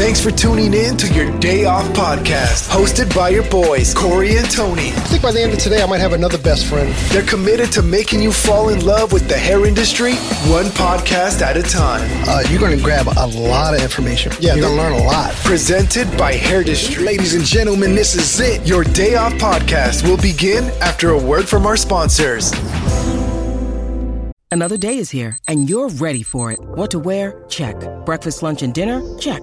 Thanks for tuning in to your Day Off podcast, hosted by your boys, Corey and Tony. I think by the end of today, I might have another best friend. They're committed to making you fall in love with the hair industry, one podcast at a time. Uh, you're going to grab a lot of information. Yeah, you're going to learn a lot. Presented by Hair Hairdustry. Ladies and gentlemen, this is it. Your Day Off podcast will begin after a word from our sponsors. Another day is here, and you're ready for it. What to wear? Check. Breakfast, lunch, and dinner? Check.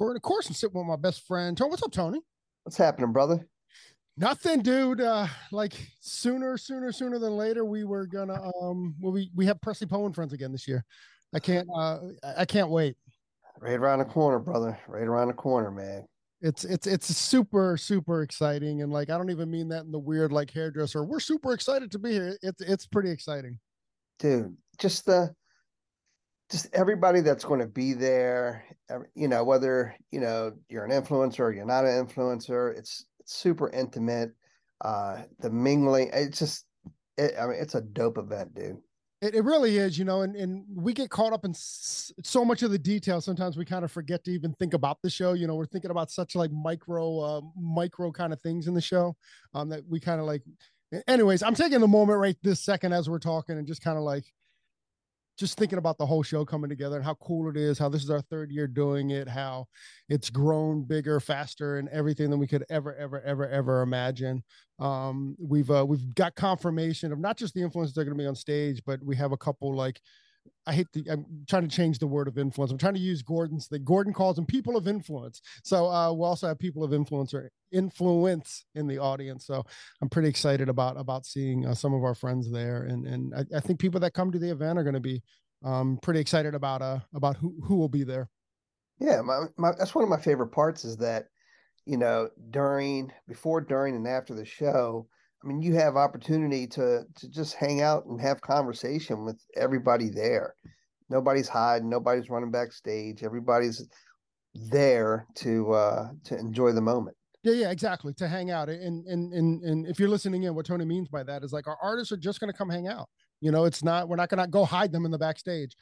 Corey. And of course, I'm sitting with my best friend, Tony. What's up, Tony? What's happening, brother? Nothing, dude. Uh, like sooner, sooner, sooner than later, we were gonna um well, we we have Presley Poe and friends again this year. I can't uh I- I can't wait. Right around the corner, brother. Right around the corner, man. It's it's it's super, super exciting. And like I don't even mean that in the weird like hairdresser. We're super excited to be here. It's it's pretty exciting. Dude, just the just everybody that's going to be there, you know, whether, you know, you're an influencer or you're not an influencer, it's it's super intimate. Uh the mingling, it's just it, I mean, it's a dope event, dude. It, it really is, you know, and, and we get caught up in so much of the details. Sometimes we kind of forget to even think about the show. You know, we're thinking about such like micro, uh, micro kind of things in the show um, that we kind of like. Anyways, I'm taking the moment right this second as we're talking and just kind of like just thinking about the whole show coming together and how cool it is, how this is our third year doing it, how it's grown bigger, faster, and everything than we could ever, ever, ever, ever imagine. Um, we've uh, we've got confirmation of not just the influencers that are going to be on stage, but we have a couple like I hate the I'm trying to change the word of influence. I'm trying to use Gordon's the Gordon calls them people of influence. So uh, we'll also have people of influencer influence in the audience. So I'm pretty excited about about seeing uh, some of our friends there, and and I, I think people that come to the event are going to be um, pretty excited about uh about who who will be there. Yeah, my, my that's one of my favorite parts is that, you know, during, before, during, and after the show, I mean, you have opportunity to to just hang out and have conversation with everybody there. Nobody's hiding, nobody's running backstage. Everybody's there to uh to enjoy the moment. Yeah, yeah, exactly. To hang out, and and and and if you're listening in, what Tony means by that is like our artists are just going to come hang out. You know, it's not we're not going to go hide them in the backstage.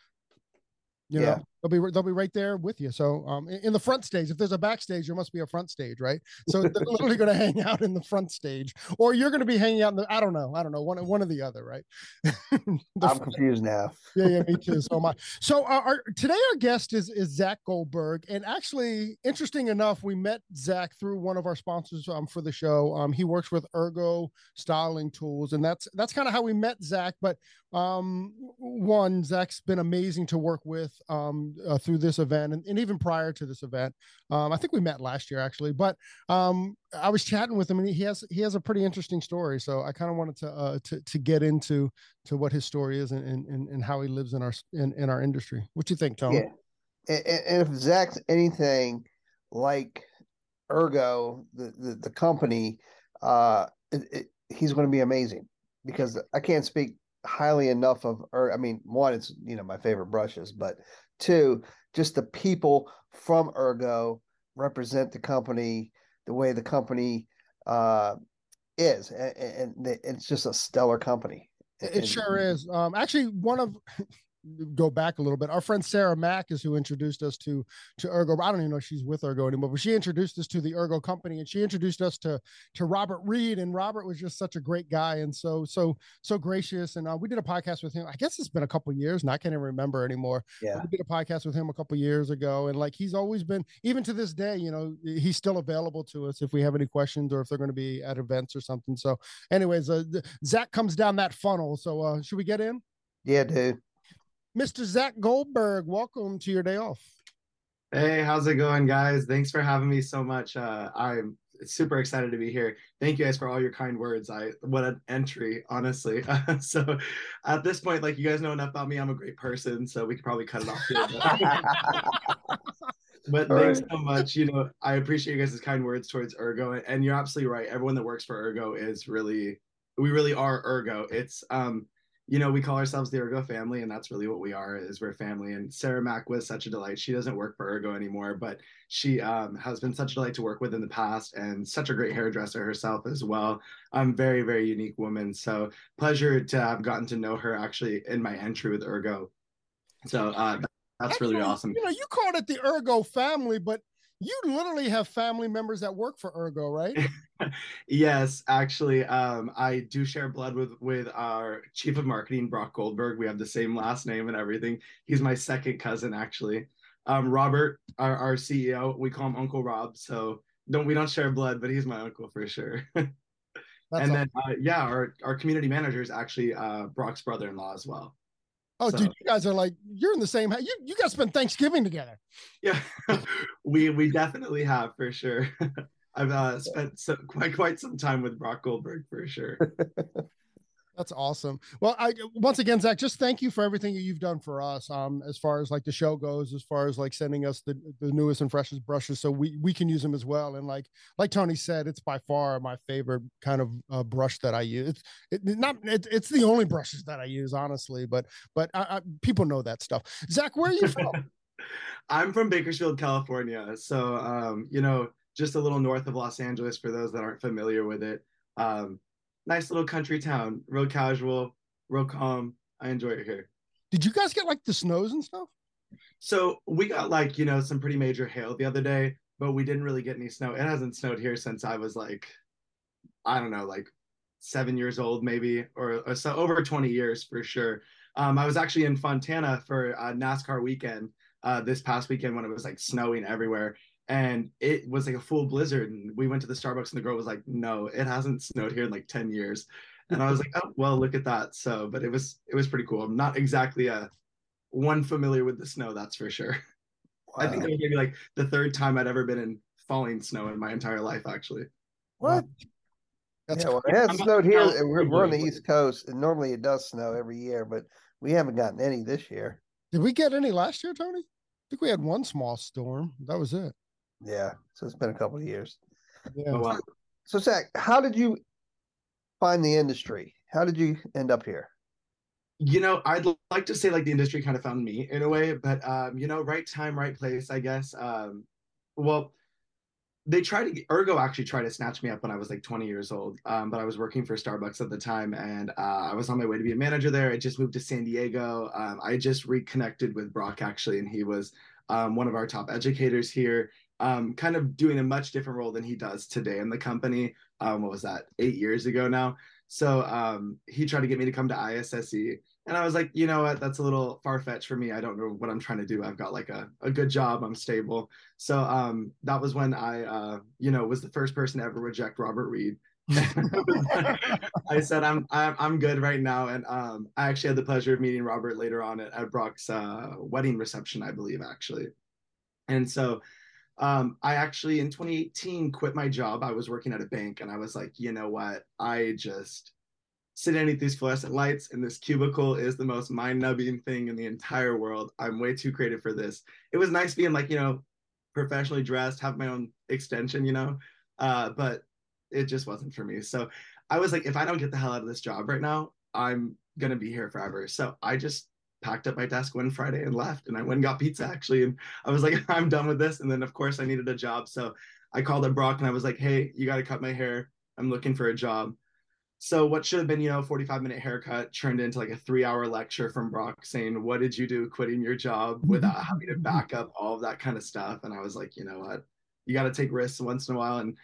You Yeah. know, they'll be they'll be right there with you. So, um, in, in the front stage, if there's a backstage, there must be a front stage, right? So they're literally going to hang out in the front stage, or you're going to be hanging out in the I don't know, I don't know, one one or the other, right? The I'm fr- confused now. yeah, yeah, me too. So am I. So our, our today our guest is is Zack Goldberg, and actually, interesting enough, we met Zack through one of our sponsors um for the show. Um, he works with Ergo Styling Tools, and that's that's kind of how we met Zack. But um, one Zack's been amazing to work with um uh, through this event, and, and even prior to this event. Um, I think we met last year actually, but um, I was chatting with him, and he has he has a pretty interesting story. So I kind of wanted to uh to to get into to what his story is and and, and how he lives in our in, in our industry. What you think, Tom? Yeah. And, and if Zack's anything like Ergo, the the, the company, uh, it, it, he's going to be amazing because I can't speak highly enough of. Or I mean, one, it's you know my favorite brushes, but two, just the people from Ergo represent the company the way the company uh, is, and, and it's just a stellar company. It, And- sure is. Um, actually, one of go back a little bit. Our friend Sarah Mack is who introduced us to to Ergo. I don't even know if she's with Ergo anymore, but she introduced us to the Ergo company, and she introduced us to to Robert Reed. And Robert was just such a great guy, and so so so gracious. And uh, we did a podcast with him. I guess it's been a couple years, and I can't even remember anymore. Yeah. We did a podcast with him a couple years ago, and like he's always been, even to this day, you know, he's still available to us if we have any questions or if they're going to be at events or something. So, anyways, uh, Zack comes down that funnel. So, uh, should we get in? Yeah, dude. Mr. Zack Goldberg, welcome to your day off. Hey, how's it going, guys? Thanks for having me so much. Uh, I'm super excited to be here. Thank you guys for all your kind words. I what an entry, honestly. so at this point, like you guys know enough about me. I'm a great person, so we could probably cut it off here. But, but thanks right. so much. You know, I appreciate you guys' kind words towards Ergo, and you're absolutely right. Everyone that works for Ergo is really, we really are Ergo. It's um you know, we call ourselves the Ergo family, and that's really what we are, is we're family. And Sarah Mack was such a delight. She doesn't work for Ergo anymore, but she um, has been such a delight to work with in the past and such a great hairdresser herself as well. I'm very, very unique woman. So pleasure to have gotten to know her actually in my entry with Ergo. So uh, that's Actually, really awesome. You know, you called it the Ergo family, but you literally have family members that work for Ergo, right? yes, actually, um, I do share blood with with our chief of marketing, Brock Goldberg. We have the same last name and everything. He's my second cousin, actually. Um, Robert, our, our CEO, we call him Uncle Rob. So don't we don't share blood, but he's my uncle for sure. and awesome. then uh, yeah, our our community manager is actually uh, Brock's brother-in-law as well. Oh, so, dude, you guys are like you're in the same. House you you guys spend Thanksgiving together. Yeah, we we definitely have for sure. I've uh, spent so, quite quite some time with Brock Goldberg for sure. That's awesome. Well, I once again, Zack, just thank you for everything you've done for us. Um, as far as like the show goes, as far as like sending us the, the newest and freshest brushes, so we we can use them as well. And like like Tony said, it's by far my favorite kind of uh, brush that I use. It's it, not it, it's the only brushes that I use, honestly. But but I, I, people know that stuff. Zack, where are you from? I'm from Bakersfield, California. So um, you know, just a little north of Los Angeles for those that aren't familiar with it. Um, nice little country town, real casual, real calm. I enjoy it here. Did you guys get like the snows and stuff? So we got like, you know, some pretty major hail the other day, but we didn't really get any snow. It hasn't snowed here since I was like, I don't know, like seven years old, maybe, or, or so over 20 years for sure. Um, I was actually in Fontana for a NASCAR weekend uh, this past weekend when it was like snowing everywhere and it was like a full blizzard and we went to the starbucks and the girl was like no it hasn't snowed here in like 10 years and i was like oh well look at that so but it was it was pretty cool i'm not exactly a one familiar with the snow that's for sure wow. i think that was maybe like the third time i'd ever been in falling snow in my entire life actually what that's yeah, well, it has snowed here. We're, we're on the East Coast, and normally it does snow every year, but we haven't gotten any this year. Did we get any last year, Tony? I think we had one small storm. That was it. Yeah. So it's been a couple of years. Yeah. Oh, wow. So Zack, how did you find the industry? How did you end up here? You know, I'd like to say like the industry kind of found me in a way, but um, you know, right time, right place, I guess. Um, well, they tried to ergo actually tried to snatch me up when i was like 20 years old um, but i was working for starbucks at the time and uh, i was on my way to be a manager there i just moved to san diego um, i just reconnected with brock actually and he was um, one of our top educators here um, kind of doing a much different role than he does today in the company. Um, what was that? Eight years ago now. So um, he tried to get me to come to ISSE, and I was like, you know what? That's a little far fetched for me. I don't know what I'm trying to do. I've got like a, a good job. I'm stable. So um, that was when I, uh, you know, was the first person to ever reject Robert Reed. I said I'm, I'm good right now, and um, I actually had the pleasure of meeting Robert later on at, at Brock's uh, wedding reception, I believe, actually. And so um, I actually in 2018 quit my job. I was working at a bank and I was like, you know what? I just sitting underneath these fluorescent lights in this cubicle is the most mind-numbing thing in the entire world. I'm way too creative for this. It was nice being like, you know, professionally dressed, have my own extension, you know, uh, but it just wasn't for me. So I was like, if I don't get the hell out of this job right now, I'm gonna be here forever. So I just packed up my desk one Friday and left. And I went and got pizza actually. And I was like, I'm done with this. And then of course I needed a job. So I called up Brock and I was like, hey, you got to cut my hair. I'm looking for a job. So what should have been, you know, 45 minute haircut turned into like a three hour lecture from Brock saying, what did you do quitting your job mm-hmm. without having to back up all of that kind of stuff? And I was like, you know what, you got to take risks once in a while. And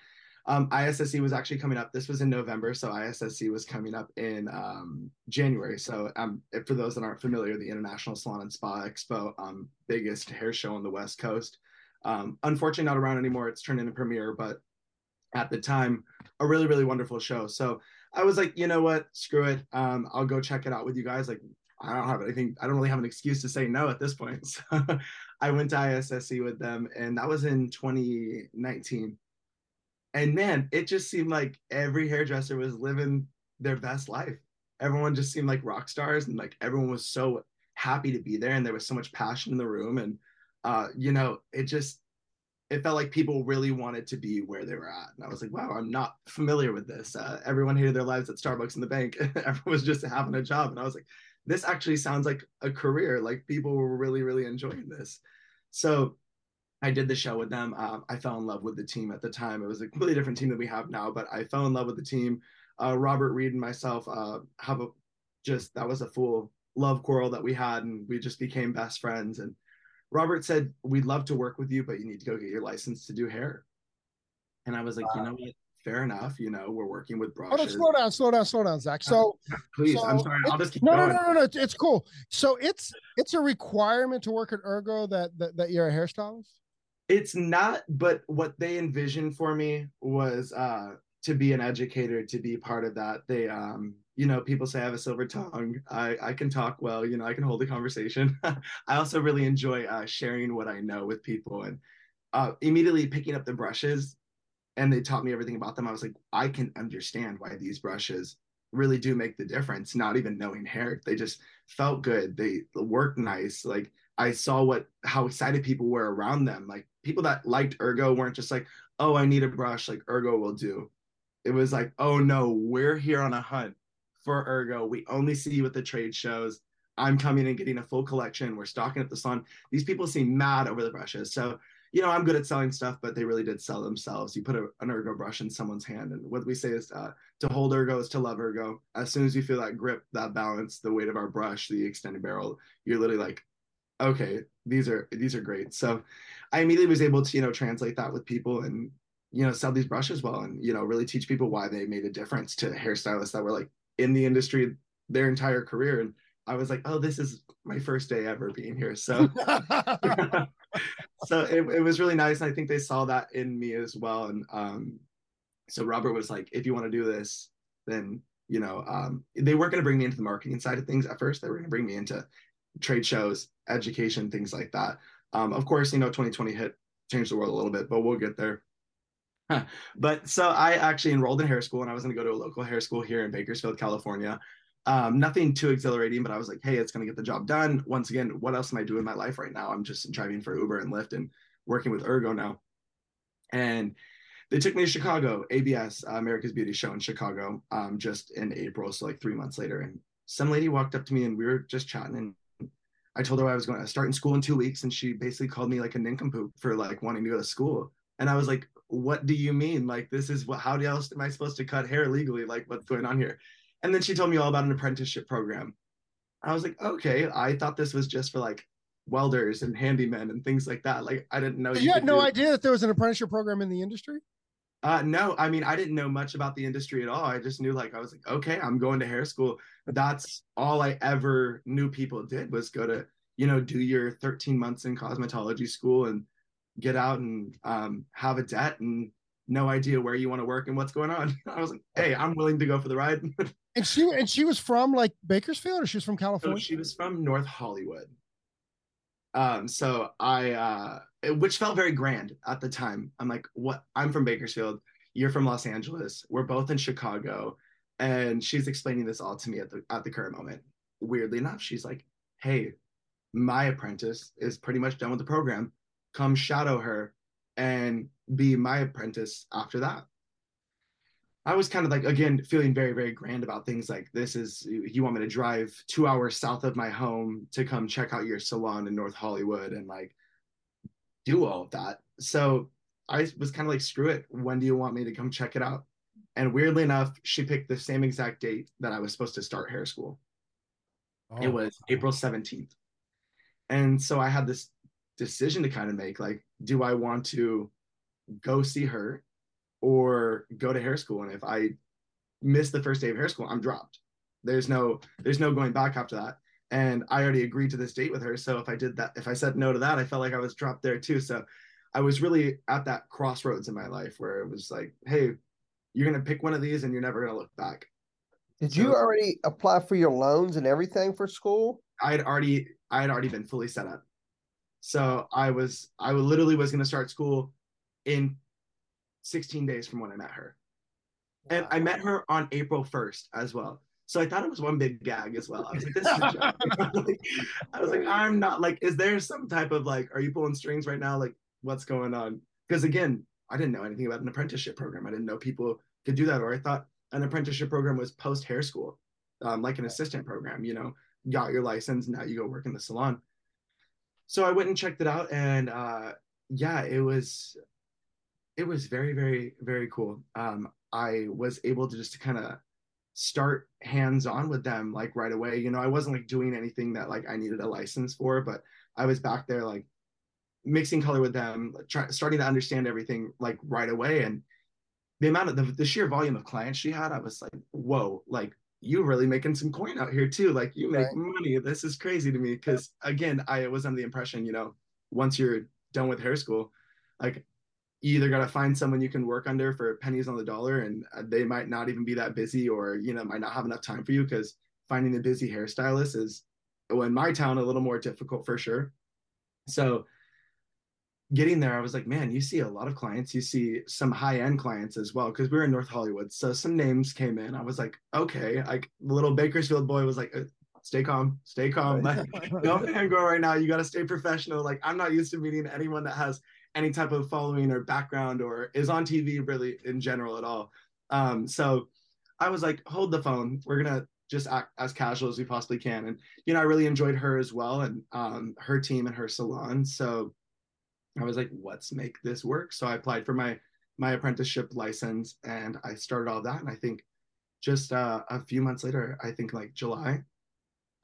um, ISSE was actually coming up. This was in November, so ISSE was coming up in um, January. So, um, for those that aren't familiar, the International Salon and Spa Expo, um, biggest hair show on the West Coast. Um, unfortunately, not around anymore. It's turned into premiere, but at the time, a really really wonderful show. So I was like, you know what, screw it. Um, I'll go check it out with you guys. Like, I don't have anything. I don't really have an excuse to say no at this point. So I went to ISSE with them, and that was in 2019 And man, it just seemed like every hairdresser was living their best life. Everyone just seemed like rock stars and like everyone was so happy to be there and there was so much passion in the room and uh you know it just it felt like people really wanted to be where they were at and i was like wow i'm not familiar with this. Uh, everyone hated their lives at starbucks and the bank. Everyone was just having a job and i was like this actually sounds like a career. Like people were really really enjoying this. So i did the show with them. Um, i fell in love with the team at the time. It was a completely different team that we have now but i fell in love with the team. Uh, robert reed and myself uh, have a just that was a full love quarrel that we had and we just became best friends. And robert said we'd love to work with you but you need to go get your license to do hair. And i was like wow. you know what? Fair enough you know we're working with brushes. Hold on, slow down slow down slow down zack. So please so i'm sorry i'll just keep no, going. no no no no it's cool. So it's it's a requirement to work at ergo that that, that you're a hairstylist it's not but what they envisioned for me was uh to be an educator to be part of that they um you know, people say I have a silver tongue. I, I can talk well, you know, I can hold a conversation. I also really enjoy uh, sharing what I know with people and uh, immediately picking up the brushes and they taught me everything about them. I was like, I can understand why these brushes really do make the difference, not even knowing hair. They just felt good. They worked nice. Like I saw what, how excited people were around them. Like people that liked Ergo weren't just like, oh, I need a brush, like Ergo will do. It was like, oh no, we're here on a hunt for Ergo. We only see you at the trade shows. I'm coming and getting a full collection. We're stocking at the Salon. These people seem mad over the brushes. So, you know, I'm good at selling stuff, but they really did sell themselves. You put a, an Ergo brush in someone's hand, and what we say is uh, to hold Ergo is to love Ergo. As soon as you feel that grip, that balance, the weight of our brush, the extended barrel, you're literally like, okay, these are these are great. So, I immediately was able to you know translate that with people and you know sell these brushes well and you know really teach people why they made a difference to hairstylists that were like in the industry their entire career. And i was like oh this is my first day ever being here. So so it, it was really nice. And i think they saw that in me as well. And um so robert was like if you want to do this then you know um they weren't going to bring me into the marketing side of things at first. They were going to bring me into trade shows education things like that um of course you know 2020 hit changed the world a little bit but we'll get there but so I actually enrolled in hair school and I was going to go to a local hair school here in Bakersfield, California. Um, nothing too exhilarating, but I was like, hey, it's going to get the job done. Once again, what else am I doing in my life right now? I'm just driving for Uber and Lyft and working with Ergo now. And they took me to Chicago, ABS, uh, America's Beauty Show in Chicago, um, just in April. So like three months later. And some lady walked up to me and we were just chatting and I told her I was going to start in school in two weeks. And she basically called me like a nincompoop for like wanting to go to school. And I was like, what do you mean? Like, this is what, how else am I supposed to cut hair legally? Like, what's going on here? And then she told me all about an apprenticeship program. I was like, okay, I thought this was just for like welders and handymen and things like that. Like, I didn't know. You, you had no idea that there was an apprenticeship program in the industry? Uh, no, I mean, I didn't know much about the industry at all. I just knew, like, I was like, okay, I'm going to hair school. That's all I ever knew people did was go to, you know, do your 13 months in cosmetology school and get out and um, have a debt and no idea where you want to work and what's going on. I was like, hey, I'm willing to go for the ride. and she and she was from like Bakersfield or she was from California? So she was from North Hollywood. Um, so I uh which felt very grand at the time. I'm like, what I'm from Bakersfield, you're from Los Angeles, we're both in Chicago. And she's explaining this all to me at the at the current moment. Weirdly enough, she's like, Hey, my apprentice is pretty much done with the program come shadow her and be my apprentice after that. I was kind of like again feeling very very grand about things like this is you want me to drive 2 hours south of my home to come check out your salon in North Hollywood and like do all of that. So I was kind of like screw it when do you want me to come check it out? And weirdly enough she picked the same exact date that I was supposed to start hair school. Oh. It was April 17th. And so I had this decision to kind of make like do i want to go see her or go to hair school. And if i miss the first day of hair school i'm dropped. There's no there's no going back after that. And i already agreed to this date with her. So if i did that if i said no to that i felt like i was dropped there too. So i was really at that crossroads in my life where it was like hey you're going to pick one of these and you're never going to look back. Did so, you already apply for your loans and everything for school? I had already i had already been fully set up. So I was I literally was going to start school in 16 days from when I met her. Wow. And I met her on April 1st as well. So I thought it was one big gag as well. I was like, this is a joke. like, I was like, I'm not like, is there some type of like, are you pulling strings right now? Like, what's going on? Because again, I didn't know anything about an apprenticeship program. I didn't know people could do that. Or I thought an apprenticeship program was post hair school, um, like an assistant program, you know, got your license, now you go work in the salon. So I went and checked it out and uh yeah, it was it was very, very, very cool. Um, I was able to just kind of start hands on with them like right away. You know, I wasn't like doing anything that like I needed a license for, but I was back there like mixing color with them, try, starting to understand everything like right away. And the amount of the, the sheer volume of clients she had, I was like, whoa, like you really making some coin out here too. Like you make right. money. This is crazy to me. Cause again, I was under the impression, you know, once you're done with hair school, like you either got to find someone you can work under for pennies on the dollar and uh, they might not even be that busy or you know might not have enough time for you because finding a busy hairstylist is well, in my town a little more difficult for sure so getting there i was like man you see a lot of clients you see some high end clients as well because we are in north hollywood so some names came in i was like okay like the little bakersfield boy was like uh, stay calm, stay calm. Like, no fangirl right now. You got to stay professional. Like, I'm not used to meeting anyone that has any type of following or background or is on TV really in general at all. Um, so I was like, hold the phone. We're gonna just act as casual as we possibly can. And you know, I really enjoyed her as well and um, her team and her salon. So I was like, let's make this work. So I applied for my my apprenticeship license and I started all that. And I think just uh, a few months later, I think like July,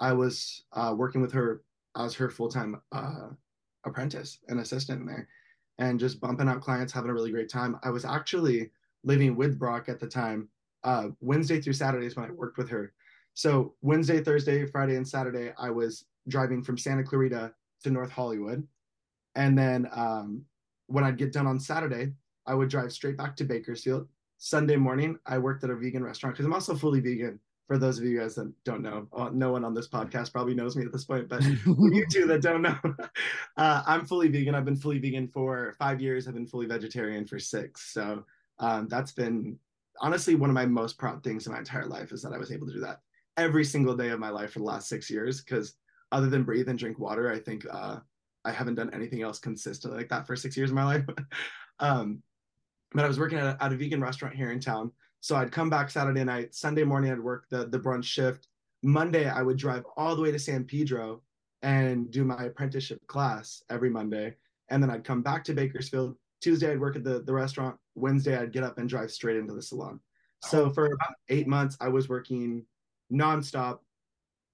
I was uh, working with her as her full time uh, apprentice and assistant there and just bumping out clients, having a really great time. I was actually living with Brock at the time. Uh, Wednesday through Saturdays when I worked with her. So Wednesday, Thursday, Friday, and Saturday, I was driving from Santa Clarita to North Hollywood. And then um, when I'd get done on Saturday, I would drive straight back to Bakersfield. Sunday morning, I worked at a vegan restaurant because I'm also fully vegan for those of you guys that don't know, uh, no one on this podcast probably knows me at this point, but you two that don't know, uh, I'm fully vegan. I've been fully vegan for five years. I've been fully vegetarian for six. So um, that's been honestly one of my most proud things in my entire life is that I was able to do that every single day of my life for the last six years. Because other than breathe and drink water, I think uh, I haven't done anything else consistently like that for six years of my life. um, but I was working at a, at a vegan restaurant here in town so I'd come back Saturday night. Sunday morning, I'd work the, the brunch shift. Monday, I would drive all the way to San Pedro and do my apprenticeship class every Monday. And then I'd come back to Bakersfield. Tuesday, I'd work at the, the restaurant. Wednesday, I'd get up and drive straight into the salon. So for about eight months, I was working nonstop,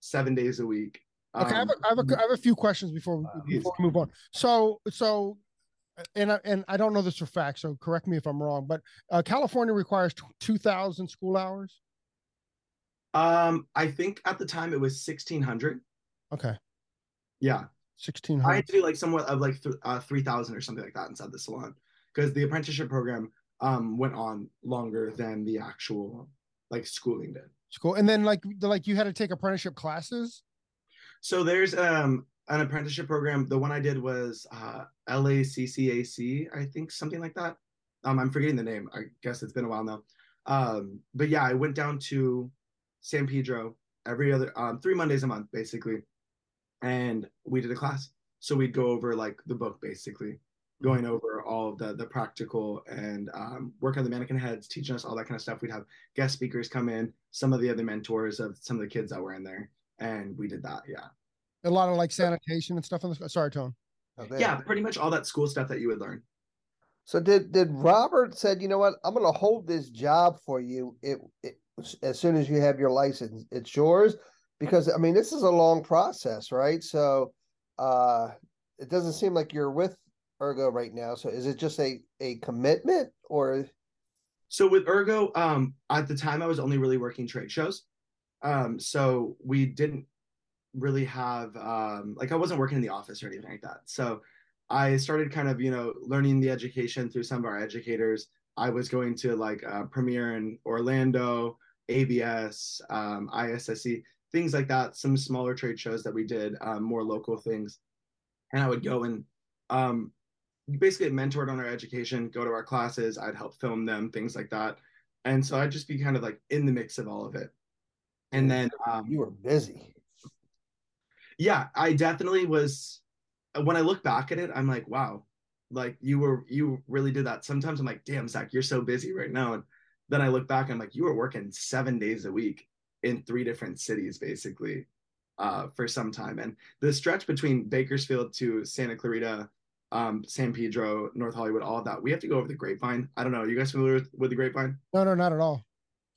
seven days a week. Okay, um, I, have a, I, have a, I have a few questions before, before we move on. So, so and I, and I don't know this for fact, so correct me if I'm wrong, but uh, California requires 2,000 school hours. Um, I think at the time it was 1,600. Okay. Yeah. 1,600. I had to do like somewhat of like th- uh, 3,000 or something like that inside the salon because the apprenticeship program um went on longer than the actual like schooling did. School, and then like like you had to take apprenticeship classes. So there's um an apprenticeship program. The one I did was uh, LACCAC, I think something like that. Um, I'm forgetting the name. I guess it's been a while now. Um, but yeah, I went down to San Pedro every other um, three Mondays a month, basically, and we did a class. So we'd go over like the book, basically, going mm-hmm. over all of the the practical and um, work on the mannequin heads, teaching us all that kind of stuff. We'd have guest speakers come in, some of the other mentors of some of the kids that were in there, and we did that. Yeah a lot of like sanitation and stuff on the sorry tone. Oh, yeah pretty much all that school stuff that you would learn. So did did robert said you know what? I'm going to hold this job for you it, it as soon as you have your license. It's yours because i mean this is a long process right? So uh it doesn't seem like you're with ergo right now. So is it just a a commitment or? So with ergo um at the time i was only really working trade shows. Um so we didn't really have um, like I wasn't working in the office or anything like that. So I started kind of you know learning the education through some of our educators. I was going to like uh, Premiere in Orlando, ABS, um, ISSE, things like that. Some smaller trade shows that we did, um, more local things, and I would go and um, basically mentored on our education, go to our classes, I'd help film them, things like that. And so I'd just be kind of like in the mix of all of it. And then um, you were busy. Yeah, I definitely was. When I look back at it, I'm like, wow, like you were, you really did that. Sometimes I'm like, damn, Zack, you're so busy right now. And then I look back, I'm like, you were working seven days a week in three different cities, basically, uh, for some time. And the stretch between Bakersfield to Santa Clarita um, San Pedro, North Hollywood, all of that. We have to go over the Grapevine. I don't know. Are you guys familiar with, with the Grapevine? No, no, not at all.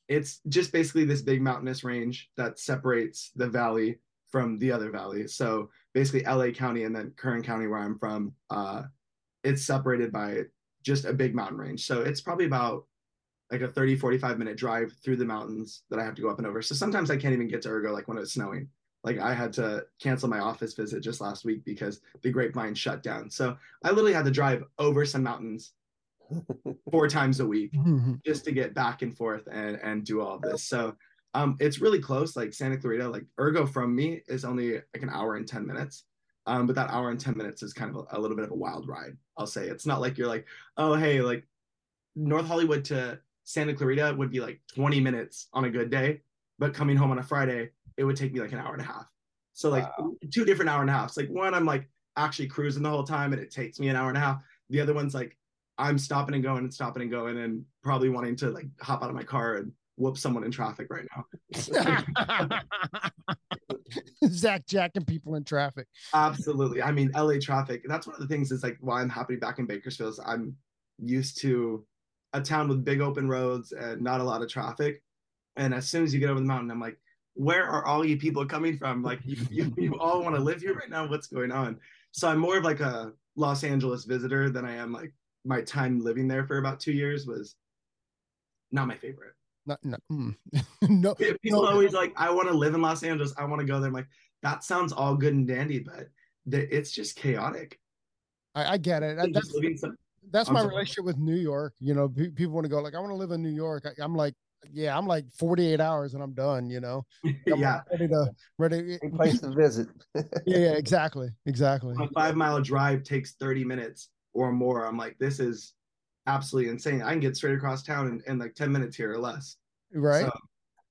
It's just basically this big mountainous range that separates the valley from the other valley. So basically, LA County and then Kern County, where I'm from, uh, it's separated by just a big mountain range. So it's probably about like a 30, 45 minute drive through the mountains that I have to go up and over. So sometimes I can't even get to Ergo like when it's snowing like I had to cancel my office visit just last week because the grapevine shut down. So I literally had to drive over some mountains four times a week mm-hmm. just to get back and forth and and do all of this. So um it's really close. Like Santa Clarita, like Ergo from me is only like an hour and 10 minutes. Um, but that hour and 10 minutes is kind of a, a little bit of a wild ride. I'll say it's not like you're like, oh hey, like North Hollywood to Santa Clarita would be like 20 minutes on a good day, but coming home on a Friday it would take me like an hour and a half. So like wow. two different hour and a half. Like one, I'm like actually cruising the whole time and it takes me an hour and a half. The other one's like I'm stopping and going and stopping and going and probably wanting to like hop out of my car and whoop someone in traffic right now. Zack jacking people in traffic. Absolutely. I mean, LA traffic. That's one of the things is like why I'm happy back in Bakersfield. Is I'm used to a town with big open roads and not a lot of traffic. And as soon as you get over the mountain, I'm like, where are all you people coming from? Like you, you, you all want to live here right now. What's going on? So I'm more of like a Los Angeles visitor than I am like my time living there for about two years was not my favorite. Not, no, mm. no, people no. always like, I want to live in Los Angeles. I want to go there. I'm like, that sounds all good and dandy, but it's just chaotic. I, I get it. That's, some, that's my sorry. relationship with New York. You know, people want to go like, I want to live in New York. I, I'm like, yeah, I'm like 48 hours and I'm done, you know. I'm yeah. Ready to ready a place to visit. yeah, yeah, exactly. Exactly. A five mile drive takes 30 minutes or more. I'm like, this is absolutely insane. I can get straight across town in, in like 10 minutes here or less. Right. So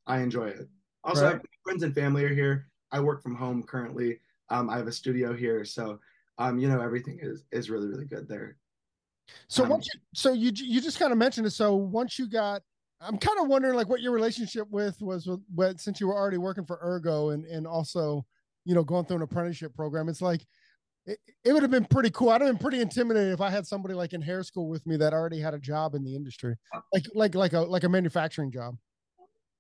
I enjoy it. Also, right. friends and family are here. I work from home currently. Um, I have a studio here. So um, you know, everything is is really, really good there. So um, once you so you you just kind of mentioned it. So once you got I'm kind of wondering like what your relationship with was with, with, since you were already working for Ergo and and also you know going through an apprenticeship program. It's like it, it would have been pretty cool. I'd have been pretty intimidated if I had somebody like in hair school with me that already had a job in the industry, like like like a like a manufacturing job.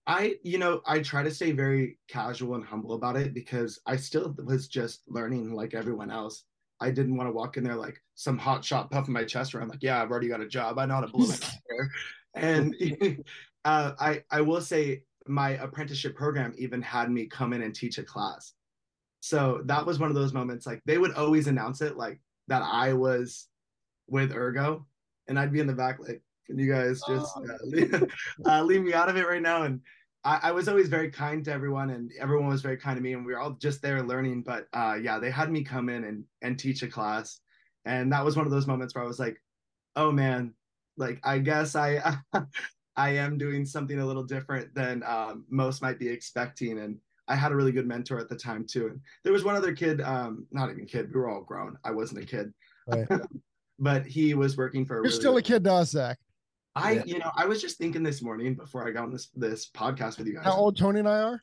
I, you know, I try to stay very casual and humble about it because I still was just learning like everyone else. I didn't want to walk in there like some hot shot puffing my chest around, like, yeah, I've already got a job. I know how to blow my hair and uh, I I will say my apprenticeship program even had me come in and teach a class. So that was one of those moments like they would always announce it like that I was with Ergo and I'd be in the back like can you guys just oh. uh, leave, uh, leave, me out of it right now and I, I, was always very kind to everyone and everyone was very kind to me and we were all just there learning but uh, yeah they had me come in and and teach a class and that was one of those moments where I was like oh man like I guess I I am doing something a little different than um, most might be expecting, and I had a really good mentor at the time too. And there was one other kid, um, not even kid, we were all grown. I wasn't a kid, right. but he was working for. You're really still a kid, to us, Zack. I, yeah. you know, I was just thinking this morning before I got on this this podcast with you guys. How old Tony and I are?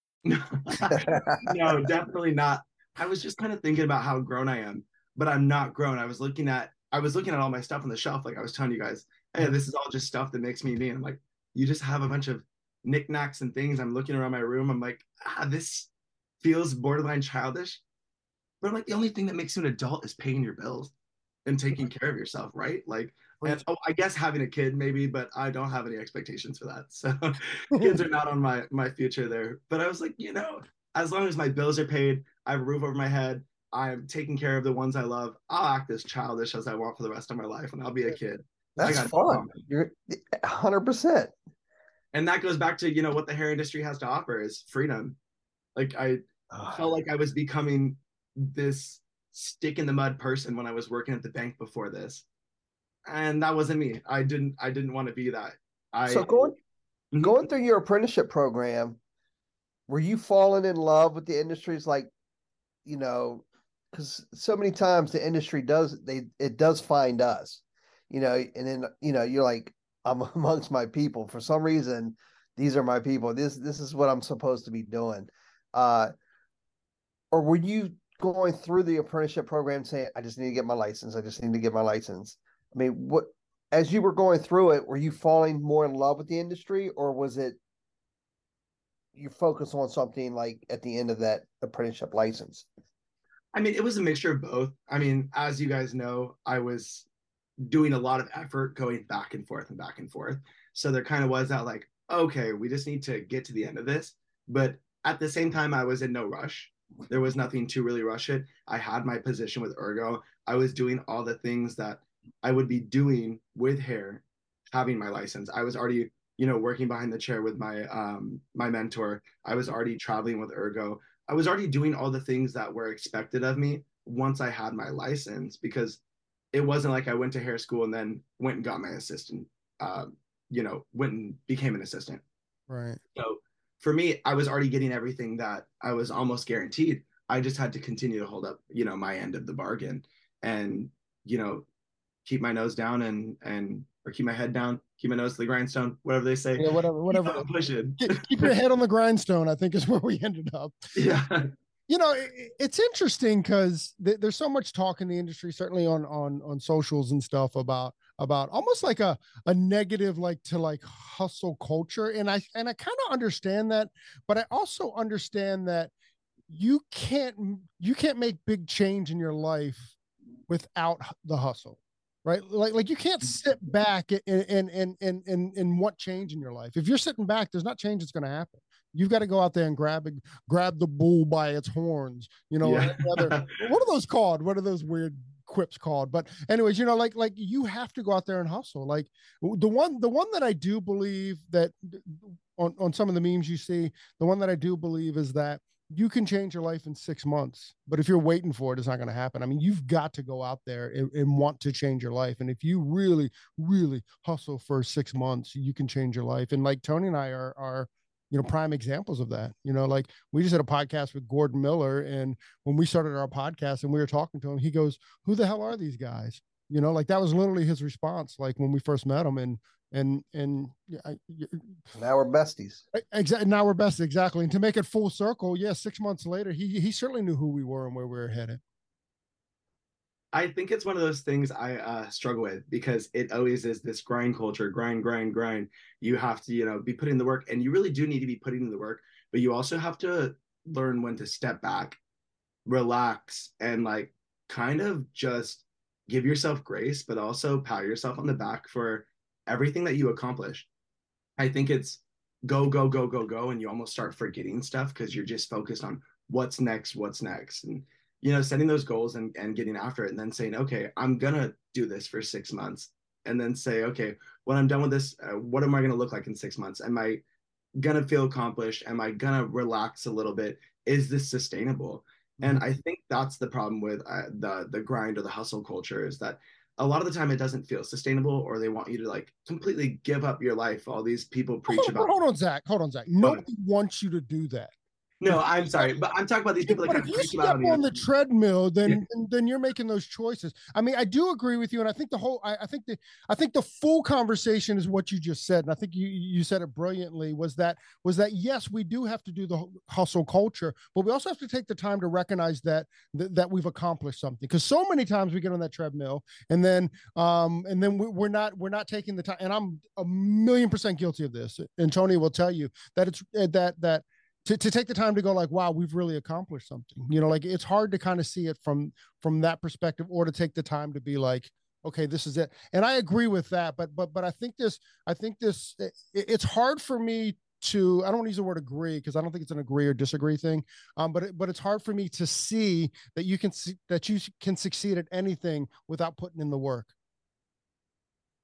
no, definitely not. I was just kind of thinking about how grown I am, but I'm not grown. I was looking at I was looking at all my stuff on the shelf, like I was telling you guys, hey, this is all just stuff that makes me me. And I'm like, you just have a bunch of knickknacks and things. I'm looking around my room. I'm like, ah, this feels borderline childish. But I'm like, the only thing that makes you an adult is paying your bills. and taking care of yourself, right? Like, and, oh, I guess having a kid maybe, but I don't have any expectations for that. So kids are not on my my future there. But I was like, you know, as long as my bills are paid, I have a roof over my head, I'm taking care of the ones I love. I'll act as childish as I want for the rest of my life, and I'll be a kid. That's fun. You're 100. percent And that goes back to you know what the hair industry has to offer is freedom. Like I felt like I was becoming this stick in the mud person when I was working at the bank before this, and that wasn't me. I didn't. I didn't want to be that. I so going mm-hmm. going through your apprenticeship program, were you falling in love with the industries like, you know, because so many times the industry does they it does find us, you know, and then you know you're like I'm amongst my people for some reason. These are my people. This this is what I'm supposed to be doing. Uh, or were you going through the apprenticeship program saying, "I just need to get my license. I just need to get my license"? I mean, what as you were going through it, were you falling more in love with the industry, or was it you focus on something like at the end of that apprenticeship license? I mean, it was a mixture of both. I mean, as you guys know, I was doing a lot of effort going back and forth and back and forth. So there kind of was that like, okay, we just need to get to the end of this. But at the same time, I was in no rush. There was nothing to really rush it. I had my position with Ergo. I was doing all the things that I would be doing with hair, having my license. I was already, you know, working behind the chair with my um my mentor. I was already traveling with Ergo. I was already doing all the things that were expected of me once I had my license because it wasn't like I went to hair school and then went and got my assistant, uh, you know, went and became an assistant. Right. So for me, I was already getting everything that I was almost guaranteed. I just had to continue to hold up, you know, my end of the bargain and, you know, keep my nose down and, and, or keep my head down, keep my nose to the grindstone, whatever they say. Yeah, whatever, whatever. Keep pushing. keep your head on the grindstone, I think is where we ended up. Yeah. You know, it, it's interesting because th- there's so much talk in the industry, certainly on on on socials and stuff about about almost like a a negative like to like hustle culture, and I and I kind of understand that, but I also understand that you can't you can't make big change in your life without the hustle right? Like like you can't mm. sit back and and and and and, and want change in your life. If you're sitting back there's not change that's going to happen. You've got to go out there and grab it grab the bull by its horns you know yeah. other, what are those called? What are those weird quips called? But anyways you know like like you have to go out there and hustle. Like the one the one that i do believe that on on some of the memes you see the one that i do believe is that you can change your life in six months, but if you're waiting for it, it's not going to happen. I mean, you've got to go out there and, and, want to change your life. And if you really, really hustle for six months, you can change your life. And like Tony and I are, are, you know, prime examples of that. You know, like we just had a podcast with Gordon Miller. And when we started our podcast and we were talking to him, he goes, Who the hell are these guys? You know, like that was literally his response, like when we first met him. And and and now we're besties. Exactly. Now we're besties. Exactly. And to make it full circle, yeah, six months later, he he certainly knew who we were and where we were headed. I think it's one of those things I uh, struggle with because it always is this grind culture, grind, grind, grind. You have to, you know, be putting the work, and you really do need to be putting in the work, but you also have to learn when to step back, relax, and like kind of just give yourself grace, but also pat yourself on the back for everything that you accomplish. I think it's go, go, go, go, go. And you almost start forgetting stuff because you're just focused on what's next, what's next. And, you know, setting those goals and, and getting after it and then saying, okay, I'm going to do this for six months. And then say, okay, when I'm done with this, uh, what am I going to look like in six months? Am I going to feel accomplished? Am I going to relax a little bit? Is this sustainable? And mm-hmm. I think that's the problem with uh, the the grind or the hustle culture is that a lot of the time it doesn't feel sustainable or they want you to like completely give up your life all these people preach hold about hold on zack. Hold on zack. Nobody wants you to do that no, I'm sorry, but I'm talking about these people. But that if you step on, the treadmill, then yeah. then you're making those choices. I mean, I do agree with you, and I think the whole, I, I, think the, I think the full conversation is what you just said, and I think you you said it brilliantly. Was that was that yes, we do have to do the hustle culture, but we also have to take the time to recognize that that, that we've accomplished something. Because so many times we get on that treadmill, and then um and then we, we're not we're not taking the time. And I'm a million percent guilty of this, and Tony will tell you that it's that that to, to take the time to go like wow we've really accomplished something. You know like it's hard to kind of see it from from that perspective or to take the time to be like okay this is it. And i agree with that but but but i think this i think this it, it's hard for me to i don't want to use the word agree because i don't think it's an agree or disagree thing um but it, but it's hard for me to see that you can see that you can succeed at anything without putting in the work.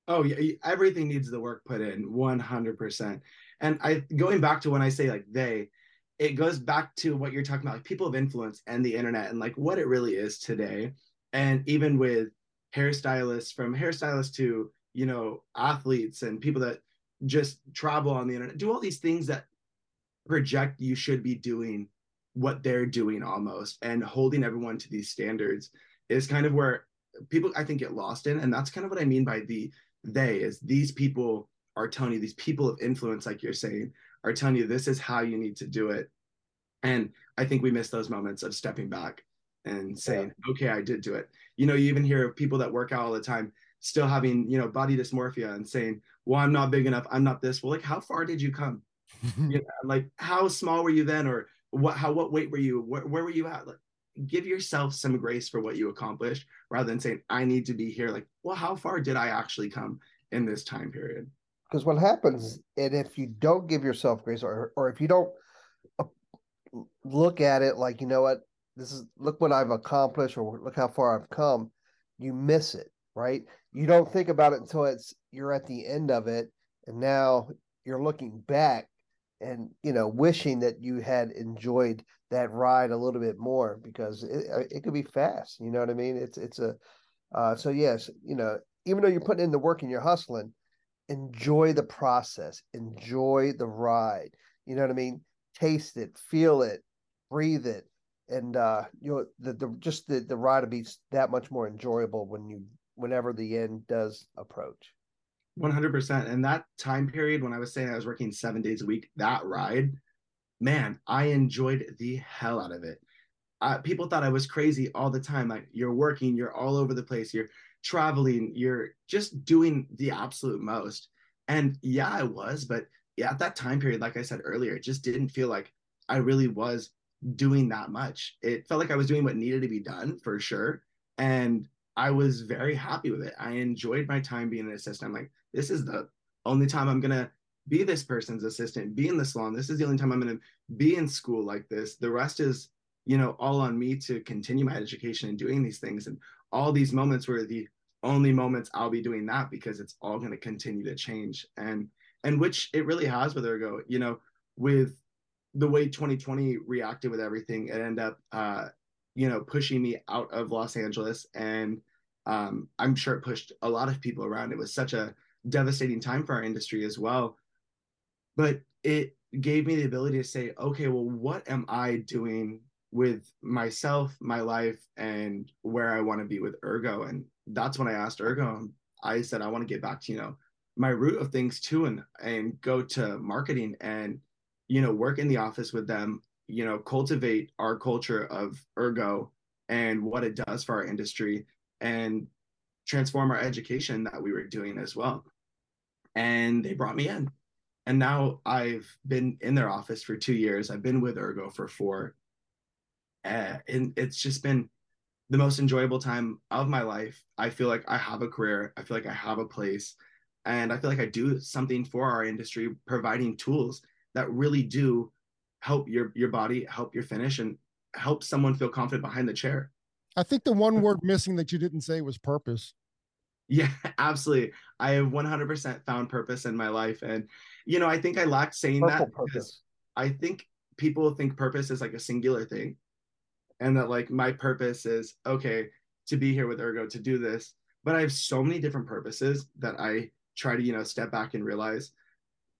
Oh yeah everything needs the work put in 100% and i going back to when i say like they it goes back to what you're talking about like people of influence and the internet and like what it really is today. And even with hairstylists from hairstylists to you know athletes and people that just travel on the internet do all these things that project you should be doing what they're doing almost. And holding everyone to these standards is kind of where people i think get lost in. And that's kind of what i mean by the they is these people are telling you these people of influence like you're saying are telling you this is how you need to do it. And i think we miss those moments of stepping back and saying yeah. okay i did do it. You know you even hear of people that work out all the time still having you know body dysmorphia and saying well i'm not big enough. I'm not this. Well like how far did you come? You know, like how small were you then? Or what how what weight were you? Where, where were you at? Like give yourself some grace for what you accomplished rather than saying i need to be here. Like well how far did i actually come in this time period because what happens and if you don't give yourself grace or or if you don't uh, look at it like you know what? This is look what i've accomplished or look how far i've come you miss it right? You don't think about it until it's you're at the end of it and now you're looking back and you know wishing that you had enjoyed that ride a little bit more because it, uh, it could be fast you know what i mean? It's it's a uh, so yes you know even though you're putting in the work and you're hustling enjoy the process, enjoy the ride. You know what I mean? Taste it, feel it, breathe it, and uh, you know the, the just the the ride will be that much more enjoyable when you whenever the end does approach. 100% and that time period when i was saying i was working seven days a week that ride man i enjoyed the hell out of it uh, people thought i was crazy all the time like you're working you're all over the place you're traveling, you're just doing the absolute most. And yeah, I was, but yeah, at that time period, like I said earlier, it just didn't feel like I really was doing that much. It felt like I was doing what needed to be done for sure. And I was very happy with it. I enjoyed my time being an assistant. I'm like, this is the only time I'm gonna be this person's assistant, be in the salon. This is the only time I'm gonna be in school like this. The rest is, you know, all on me to continue my education and doing these things. And all these moments were the only moments I'll be doing that because it's all going to continue to change. And and which it really has with Ergo, you know, with the way 2020 reacted with everything, it ended up uh, you know, pushing me out of Los Angeles. And um, I'm sure it pushed a lot of people around. It was such a devastating time for our industry as well. But it gave me the ability to say, okay, well, what am I doing with myself, my life, and where I want to be with Ergo. And that's when I asked Ergo. I said I want to get back to you know my root of things too, and and go to marketing and you know work in the office with them. You know, cultivate our culture of Ergo and what it does for our industry, and transform our education that we were doing as well. And they brought me in. And now I've been in their office for two years. I've been with Ergo for four uh, and it's just been the most enjoyable time of my life. I feel like I have a career. I feel like I have a place, and I feel like I do something for our industry, providing tools that really do help your your body, help your finish, and help someone feel confident behind the chair. I think the one word missing that you didn't say was purpose. Yeah, absolutely. I have 100% found purpose in my life. And, you know, I think I lacked saying Purple that because I think people think purpose is like a singular thing and that like my purpose is okay to be here with ergo to do this. But i have so many different purposes that i try to you know step back and realize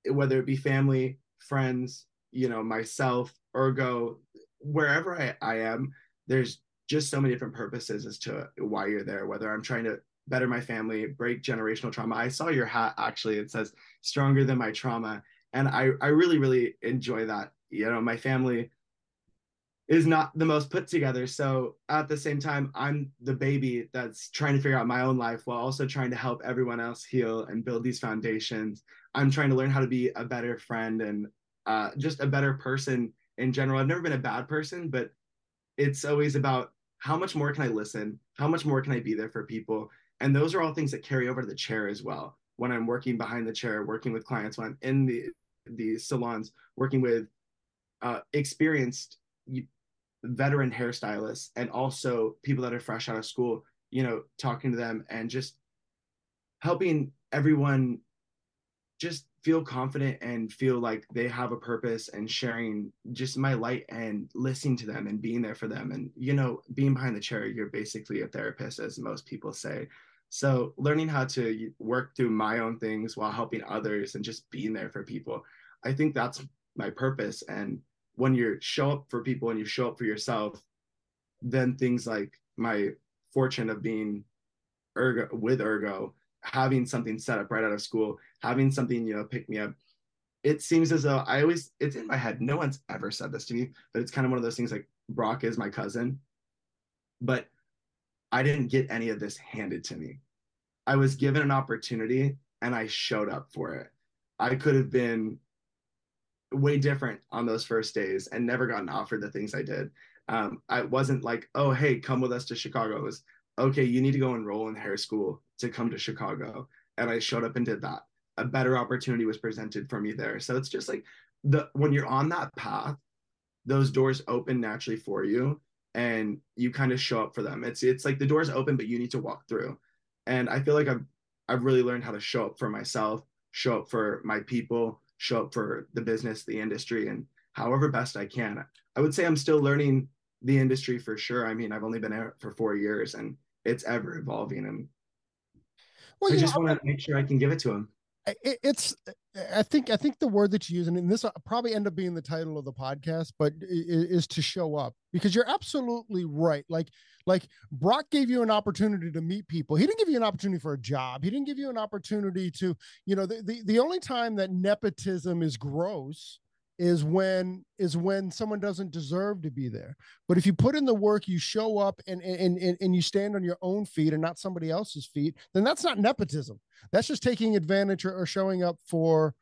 whether it be family friends you know myself ergo wherever i, I am there's just so many different purposes as to why you're there whether i'm trying to better my family break generational trauma. I saw your hat actually. It says stronger than my trauma. And i i really really enjoy that. You know my family is not the most put together. So at the same time, I'm the baby that's trying to figure out my own life while also trying to help everyone else heal and build these foundations. I'm trying to learn how to be a better friend and uh, just a better person in general. I've never been a bad person, but it's always about how much more can I listen? How much more can I be there for people? And those are all things that carry over to the chair as well. When I'm working behind the chair, working with clients, when I'm in the the salons, working with uh, experienced veteran hairstylists and also people that are fresh out of school, you know, talking to them and just helping everyone just feel confident and feel like they have a purpose and sharing just my light and listening to them and being there for them. And you know being behind the chair you're basically a therapist as most people say. So learning how to work through my own things while helping others and just being there for people i think that's my purpose. And when you show up for people and you show up for yourself then things like my fortune of being ergo with ergo having something set up right out of school, having something, you know, pick me up. It seems as though I always, it's in my head. No one's ever said this to me, but it's kind of one of those things like Brock is my cousin, but I didn't get any of this handed to me. I was given an opportunity and I showed up for it. I could have been way different on those first days and never gotten offered the things I did. Um, I wasn't like, oh, hey, come with us to Chicago. It was, okay, you need to go enroll in hair school to come to Chicago. And I showed up and did that. A better opportunity was presented for me there. So it's just like the when you're on that path, those doors open naturally for you and you kind of show up for them. It's it's like the doors open, but you need to walk through. And I feel like I've I've really learned how to show up for myself, show up for my people, show up for the business, the industry, and however best I can. I would say I'm still learning the industry for sure. I mean, I've only been there for four years and it's ever evolving and well, I just want to make sure I can give it to him. It, it's, I think, I think the word that you use, and this will probably end up being the title of the podcast, but is, is to show up because you're absolutely right. Like, like Brock gave you an opportunity to meet people. He didn't give you an opportunity for a job. He didn't give you an opportunity to, you know, the, the, the only time that nepotism is gross is when is when someone doesn't deserve to be there. But if you put in the work you show up and and and, and you stand on your own feet and not somebody else's feet then that's not nepotism. That's just taking advantage or, or showing up for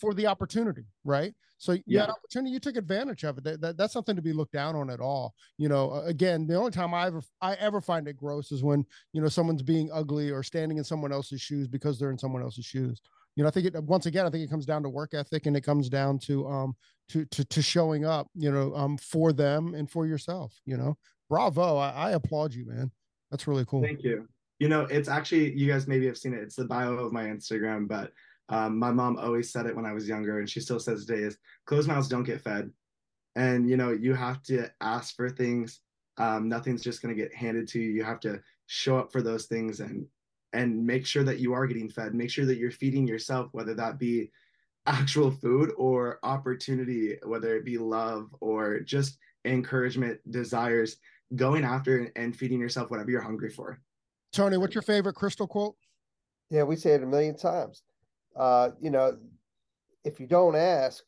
for the opportunity right? So you yeah. had opportunity you took advantage of it. That, that, that's something to be looked down on at all. You know again the only time i ever i ever find it gross is when you know someone's being ugly or standing in someone else's shoes because they're in someone else's shoes you know, I think it once again, I think it comes down to work ethic and it comes down to um to to to showing up, you know, um for them and for yourself. You know, bravo! I, I applaud you, man. That's really cool. Thank you. You know, it's actually you guys maybe have seen it. It's the bio of my Instagram, but um, my mom always said it when I was younger, and she still says today: is closed mouths don't get fed, and you know you have to ask for things. Um, nothing's just going to get handed to you. You have to show up for those things and and make sure that you are getting fed. Make sure that you're feeding yourself whether that be actual food or opportunity whether it be love or just encouragement desires going after and feeding yourself whatever you're hungry for. Tony what's your favorite crystal quote? Yeah we say it a million times. Uh you know if you don't ask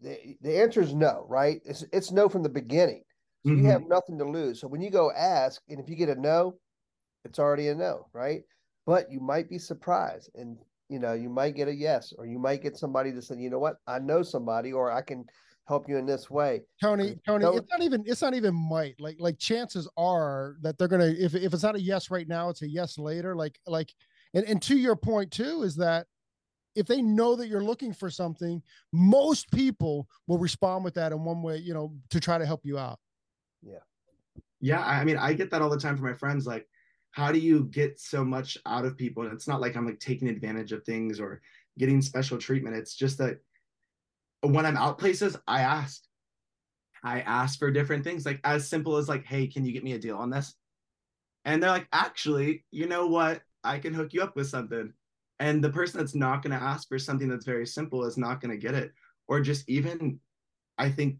the, the answer is no right? It's, it's no from the beginning. So mm-hmm. you have nothing to lose. So when you go ask and if you get a no it's already a no right but you might be surprised and you know you might get a yes or you might get somebody to say you know what? I know somebody or i can help you in this way. Tony tony it's not even it's not even might like like chances are that they're gonna if, if it's not a yes right now it's a yes later like like and, and to your point too is that if they know that you're looking for something most people will respond with that in one way you know to try to help you out. Yeah. Yeah i mean i get that all the time from my friends like how do you get so much out of people? And it's not like i'm like taking advantage of things or getting special treatment. It's just that when i'm out places i ask. I ask for different things like as simple as like hey can you get me a deal on this? And they're like actually you know what? I can hook you up with something. And the person that's not going to ask for something that's very simple is not going to get it. Or just even i think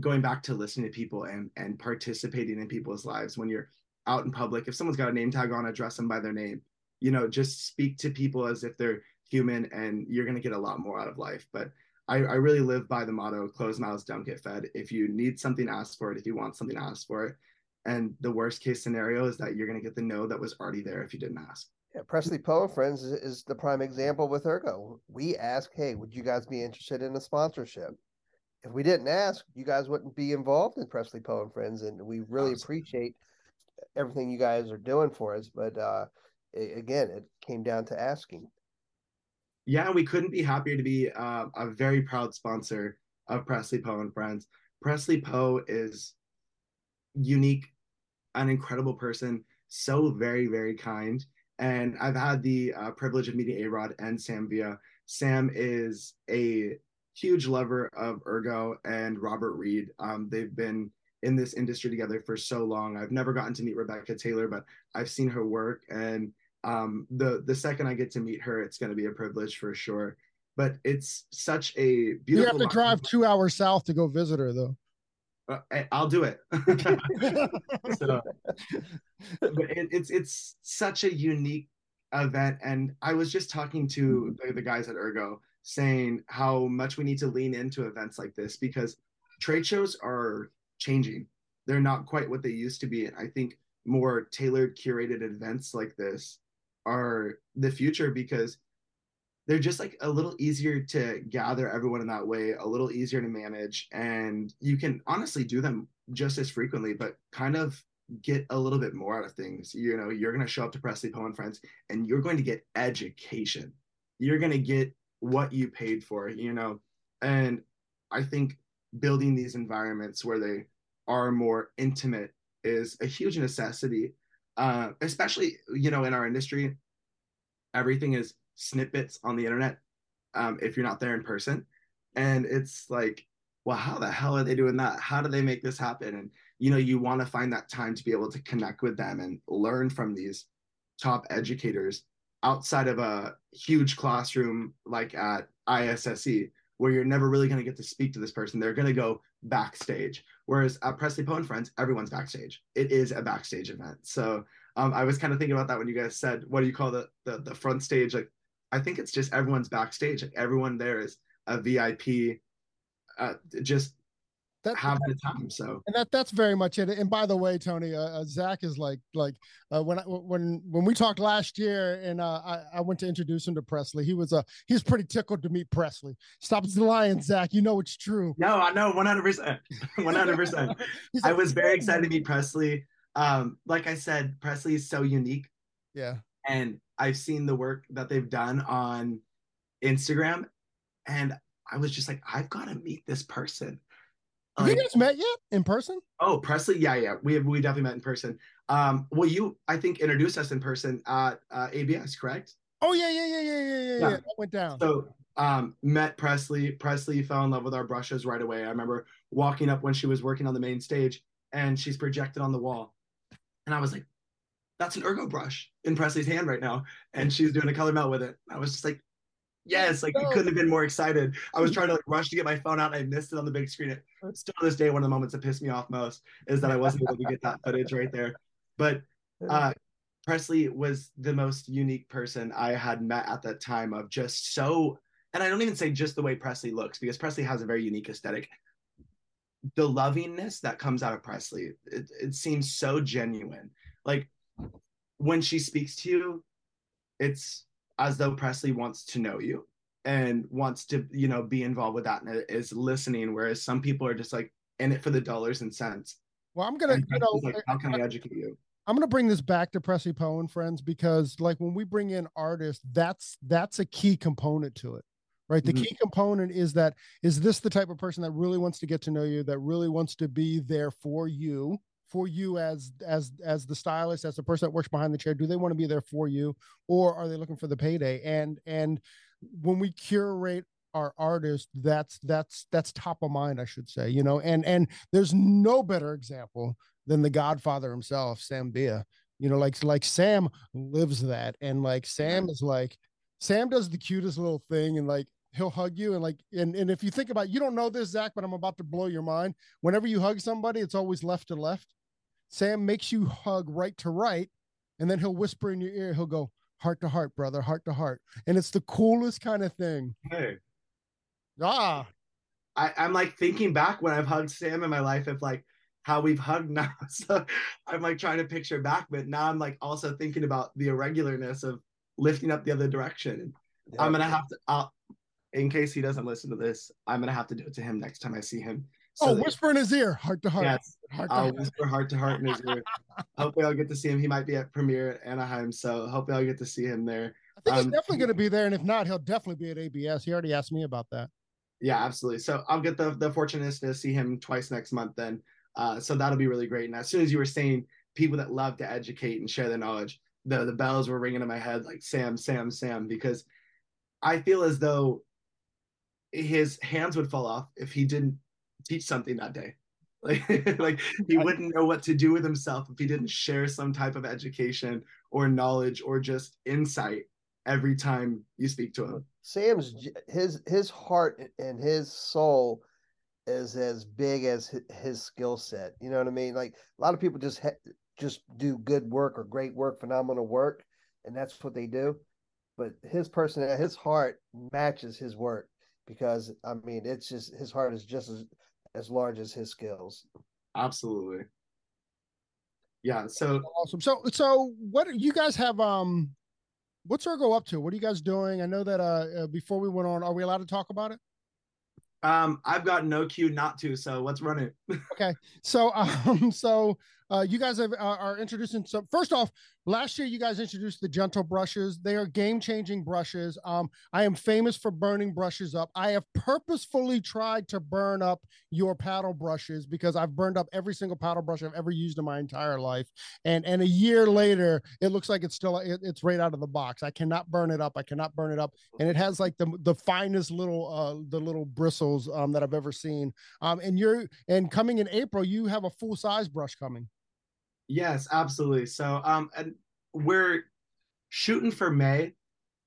going back to listening to people and and participating in people's lives when you're out in public if someone's got a name tag on address them by their name you know just speak to people as if they're human and you're going to get a lot more out of life but I, I really live by the motto closed mouths don't get fed if you need something ask for it if you want something ask for it and the worst case scenario is that you're going to get the no that was already there if you didn't ask yeah, Presley Poe Friends is, is the prime example with Ergo. We ask, hey, would you guys be interested in a sponsorship? if we didn't ask, you guys wouldn't be involved in Presley Poe and Friends, and we really Absolutely. appreciate everything you guys are doing for us. But uh, again, it came down to asking. Yeah, we couldn't be happier to be uh, a very proud sponsor of Presley Poe and Friends. Presley Poe is unique, an incredible person, so very, very kind. And I've had the uh, privilege of meeting A Rod and Sam Villa. Sam is a huge lover of Ergo and Robert Reed. Um, they've been in this industry together for so long. I've never gotten to meet Rebecca Taylor, but I've seen her work, and um, the the second I get to meet her, it's going to be a privilege for sure. But it's such a beautiful. You have to drive two hours south to go visit her, though. Uh, I'll do it. so, but it, it's it's such a unique event, and I was just talking to the, the guys at Ergo, saying how much we need to lean into events like this because trade shows are changing. They're not quite what they used to be, and I think more tailored, curated events like this are the future because they're just like a little easier to gather everyone in that way, a little easier to manage, and you can honestly do them just as frequently, but kind of get a little bit more out of things. You know, you're going to show up to Presley Poe and Friends, and you're going to get education. You're going to get what you paid for. You know, and I think building these environments where they are more intimate is a huge necessity, uh, especially you know in our industry. Everything is snippets on the internet um, if you're not there in person. And it's like, well, how the hell are they doing that? How do they make this happen? And you know, you want to find that time to be able to connect with them and learn from these top educators outside of a huge classroom like at ISSE, where you're never really going to get to speak to this person. They're going to go backstage. Whereas at Presley Poe and Friends, everyone's backstage. It is a backstage event. So um, I was kind of thinking about that when you guys said, what do you call the, the, the front stage? Like I think it's just everyone's backstage. Like everyone there is a VIP, uh, just that, having a time. So and that that's very much it. And by the way, Tony, uh, uh, Zack is like like uh, when I, when when we talked last year, and uh, I, I went to introduce him to Presley. He was a uh, he was pretty tickled to meet Presley. Stop lying, Zack. You know it's true. No, I know one hundred percent, one hundred percent. I was very excited to meet Presley. Um, like I said, Presley is so unique. Yeah. And I've seen the work that they've done on Instagram, and I was just like, I've got to meet this person. Have you guys met yet in person? Oh, Presley, yeah, yeah, we have we definitely met in person. Um, well, you I think introduced us in person at uh, ABS, correct? Oh yeah, yeah, yeah, yeah, yeah, yeah. yeah. That went down. So um, met Presley. Presley fell in love with our brushes right away. I remember walking up when she was working on the main stage, and she's projected on the wall, and I was like, that's an ergo brush in Presley's hand right now. And she's doing a color melt with it. I was just like, yes, like you couldn't have been more excited. I was trying to like rush to get my phone out and I missed it on the big screen. It, still to this day, one of the moments that pissed me off most is that I wasn't able to get that footage right there. But uh, Presley was the most unique person I had met at that time of just so, and I don't even say just the way Presley looks because Presley has a very unique aesthetic. The lovingness that comes out of Presley, it, it seems so genuine. Like when she speaks to you, it's as though Presley wants to know you and wants to, you know, be involved with that and is listening. Whereas some people are just like in it for the dollars and cents. Well, I'm gonna, you know, like, how can I educate you? I'm gonna bring this back to Presley Poe and friends because, like, when we bring in artists, that's that's a key component to it right the mm-hmm. key component is that is this the type of person that really wants to get to know you that really wants to be there for you for you as as as the stylist as the person that works behind the chair do they want to be there for you or are they looking for the payday? And and when we curate our artists that's that's that's top of mind i should say you know? And and there's no better example than the godfather himself sam villa. You know like like sam lives that and like sam is like sam does the cutest little thing and like he'll hug you and like and, and if you think about you don't know this zack but i'm about to blow your mind. Whenever you hug somebody it's always left to left sam makes you hug right to right and then he'll whisper in your ear he'll go heart to heart brother heart to heart. And it's the coolest kind of thing. Hey. Ah. I, i'm like thinking back when i've hugged sam in my life of like how we've hugged now. So i'm like trying to picture back but now i'm like also thinking about the irregularness of lifting up the other direction. Yeah. i'm gonna have to I'll, in case he doesn't listen to this, I'm gonna have to do it to him next time I see him. So oh, whisper in his ear, heart to heart. Yes, heart to I'll heart. whisper heart to heart in his ear. hopefully, I'll get to see him. He might be at premiere at Anaheim, so hopefully, I'll get to see him there. I think um, he's definitely going to be there, and if not, he'll definitely be at ABS. He already asked me about that. Yeah, absolutely. So I'll get the the fortunateness to see him twice next month. Then, uh, so that'll be really great. And as soon as you were saying people that love to educate and share their knowledge, the the bells were ringing in my head like Sam, Sam, Sam, because I feel as though his hands would fall off if he didn't teach something that day. Like, like he wouldn't know what to do with himself if he didn't share some type of education or knowledge or just insight every time you speak to him. Sam's his his heart and his soul is as big as his skill set. You know what I mean? Like a lot of people just ha- just do good work or great work, phenomenal work, and that's what they do. But his person, his heart matches his work because I mean, it's just his heart is just as as large as his skills. Absolutely. Yeah. So awesome. So so what you guys have um what's our Ergo up to? What are you guys doing? I know that uh, uh before we went on, are we allowed to talk about it? Um, I've got no cue not to, so let's run it. okay. So um so uh, you guys have, uh, are introducing some. First off, last year you guys introduced the gentle brushes. They are game changing brushes. Um, I am famous for burning brushes up. I have purposefully tried to burn up your paddle brushes because I've burned up every single paddle brush I've ever used in my entire life. And and a year later, it looks like it's still it, it's right out of the box. I cannot burn it up. I cannot burn it up. And it has like the the finest little uh the little bristles um that I've ever seen. Um, and you're and coming in April, you have a full size brush coming. Yes, absolutely. So um and we're shooting for May.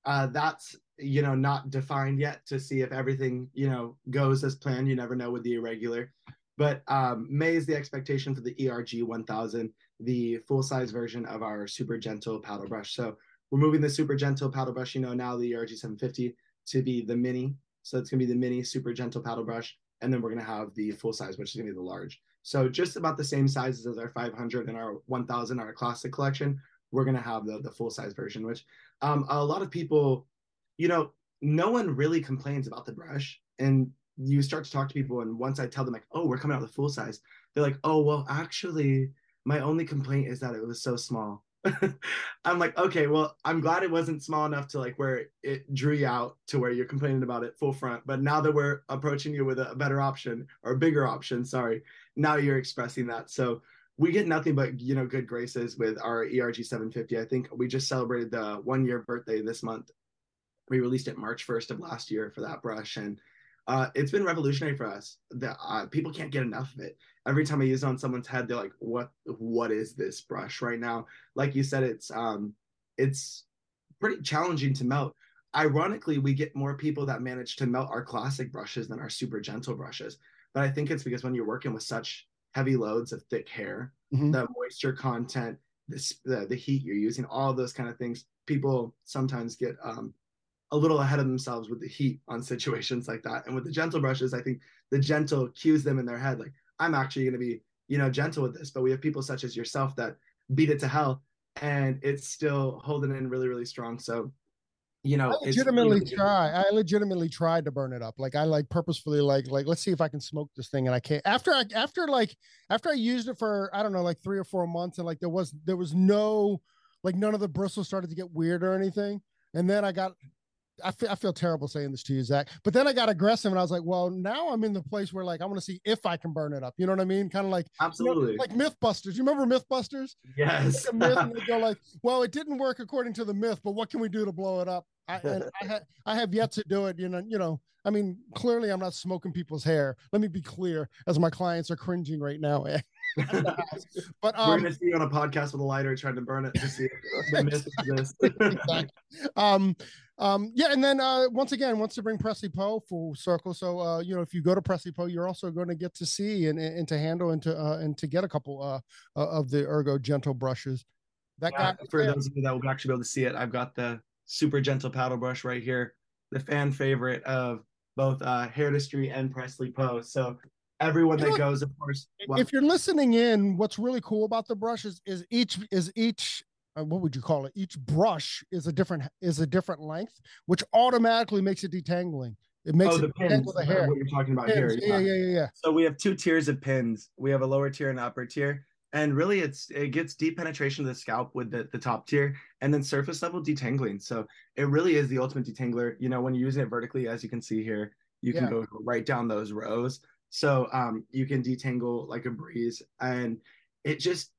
Uh that's you know not defined yet to see if everything, you know, goes as planned. You never know with the irregular. But um May is the expectation for the ERG 1000, the full-size version of our super gentle paddle brush. So we're moving the super gentle paddle brush, you know, now the ERG 750 to be the mini. So it's gonna be the mini super gentle paddle brush, and then we're gonna have the full size, which is gonna be the large. So just about the same sizes as our 500 and our 1000, our classic collection, we're going to have the, the full size version, which um, a lot of people, you know, no one really complains about the brush. And you start to talk to people, and once I tell them, like, oh, we're coming out with full size, they're like, oh, well, actually, my only complaint is that it was so small. I'm like, okay, well, I'm glad it wasn't small enough to like where it drew you out to where you're complaining about it full front. But now that we're approaching you with a better option or a bigger option, sorry, now you're expressing that. So we get nothing but you know good graces with our ERG 750. I think we just celebrated the one year birthday this month. We released it March 1st of last year for that brush, and uh, it's been revolutionary for us. The uh, people can't get enough of it. Every time I use it on someone's head, they're like, "What? What is this brush right now?" Like you said, it's um, it's pretty challenging to melt. Ironically, we get more people that manage to melt our classic brushes than our super gentle brushes. But I think it's because when you're working with such heavy loads of thick hair, mm-hmm. the moisture content, the, the, the heat you're using, all those kind of things, people sometimes get um, a little ahead of themselves with the heat on situations like that. And with the gentle brushes, I think the gentle cues them in their head, like, I'm actually going to be, you know, gentle with this. But we have people such as yourself that beat it to hell and it's still holding in really, really strong. So you know, I legitimately try. I legitimately tried to burn it up. Like I like purposefully like like let's see if I can smoke this thing, and I can't. After I after like after I used it for I don't know like three or four months, and like there was there was no like none of the bristles started to get weird or anything, and then I got I feel, I feel terrible saying this to you, Zack. But then I got aggressive and I was like, well, now I'm in the place where like I want to see if I can burn it up. You know what I mean? Kind of like absolutely you know, like Mythbusters. You remember Mythbusters? Yes. Like myth and they go like, well, it didn't work according to the myth, but what can we do to blow it up? I and I, ha- I have yet to do it. You know, you know. I mean, clearly I'm not smoking people's hair. Let me be clear, as my clients are cringing right now. but um, we're gonna see you on a podcast with a lighter trying to burn it to see if the myth exists. exactly. Um, um, yeah, and then uh, once again, wants to bring Presley Poe full circle. So uh, you know, if you go to Presley Poe, you're also going to get to see and, and to handle and to uh, and to get a couple uh, uh of the Ergo gentle brushes. That yeah, guy for those of you that will actually be able to see it, I've got the super gentle paddle brush right here, the fan favorite of both uh, Hairdustry and Presley Poe. So everyone you that goes, of course. Well, if you're listening in, what's really cool about the brushes is each is each what would you call it? Each brush is a different is a different length, which automatically makes it detangling. It makes oh, it the pins. the hair. What you're talking about Pins. here. Yeah, yeah, yeah, yeah. So we have two tiers of pins. We have a lower tier and upper tier. And really it's it gets deep penetration of the scalp with the, the top tier and then surface level detangling. So it really is the ultimate detangler. You know, when you're using it vertically, as you can see here, you can go right down those rows. So um you can detangle like a breeze. And it just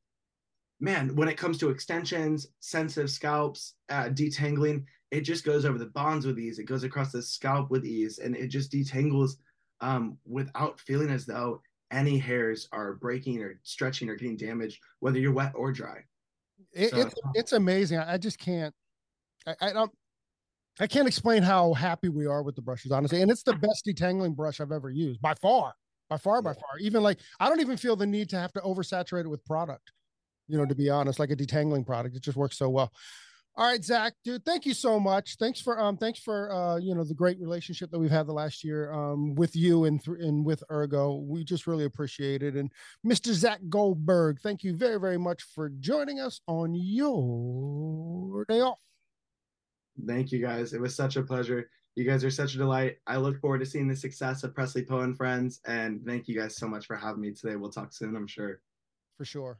man, when it comes to extensions, sensitive scalps, uh, detangling, it just goes over the bonds with ease. It goes across the scalp with ease, and it just detangles um, without feeling as though any hairs are breaking or stretching or getting damaged, whether you're wet or dry. It, So- it's it's amazing. I just can't. I, I don't. I can't explain how happy we are with the brushes, honestly. And it's the best detangling brush I've ever used by far, by far, by far. Even like I don't even feel the need to have to oversaturate it with product. You know, to be honest, like a detangling product, it just works so well. All right, Zack, dude, thank you so much. Thanks for um, thanks for uh, you know, the great relationship that we've had the last year um with you and th- and with Ergo. We just really appreciate it. And Mr. Zack Goldberg, thank you very, very much for joining us on your day off. Thank you guys. It was such a pleasure. You guys are such a delight. I look forward to seeing the success of Presley Poe and Friends. And thank you guys so much for having me today. We'll talk soon, I'm sure. For sure.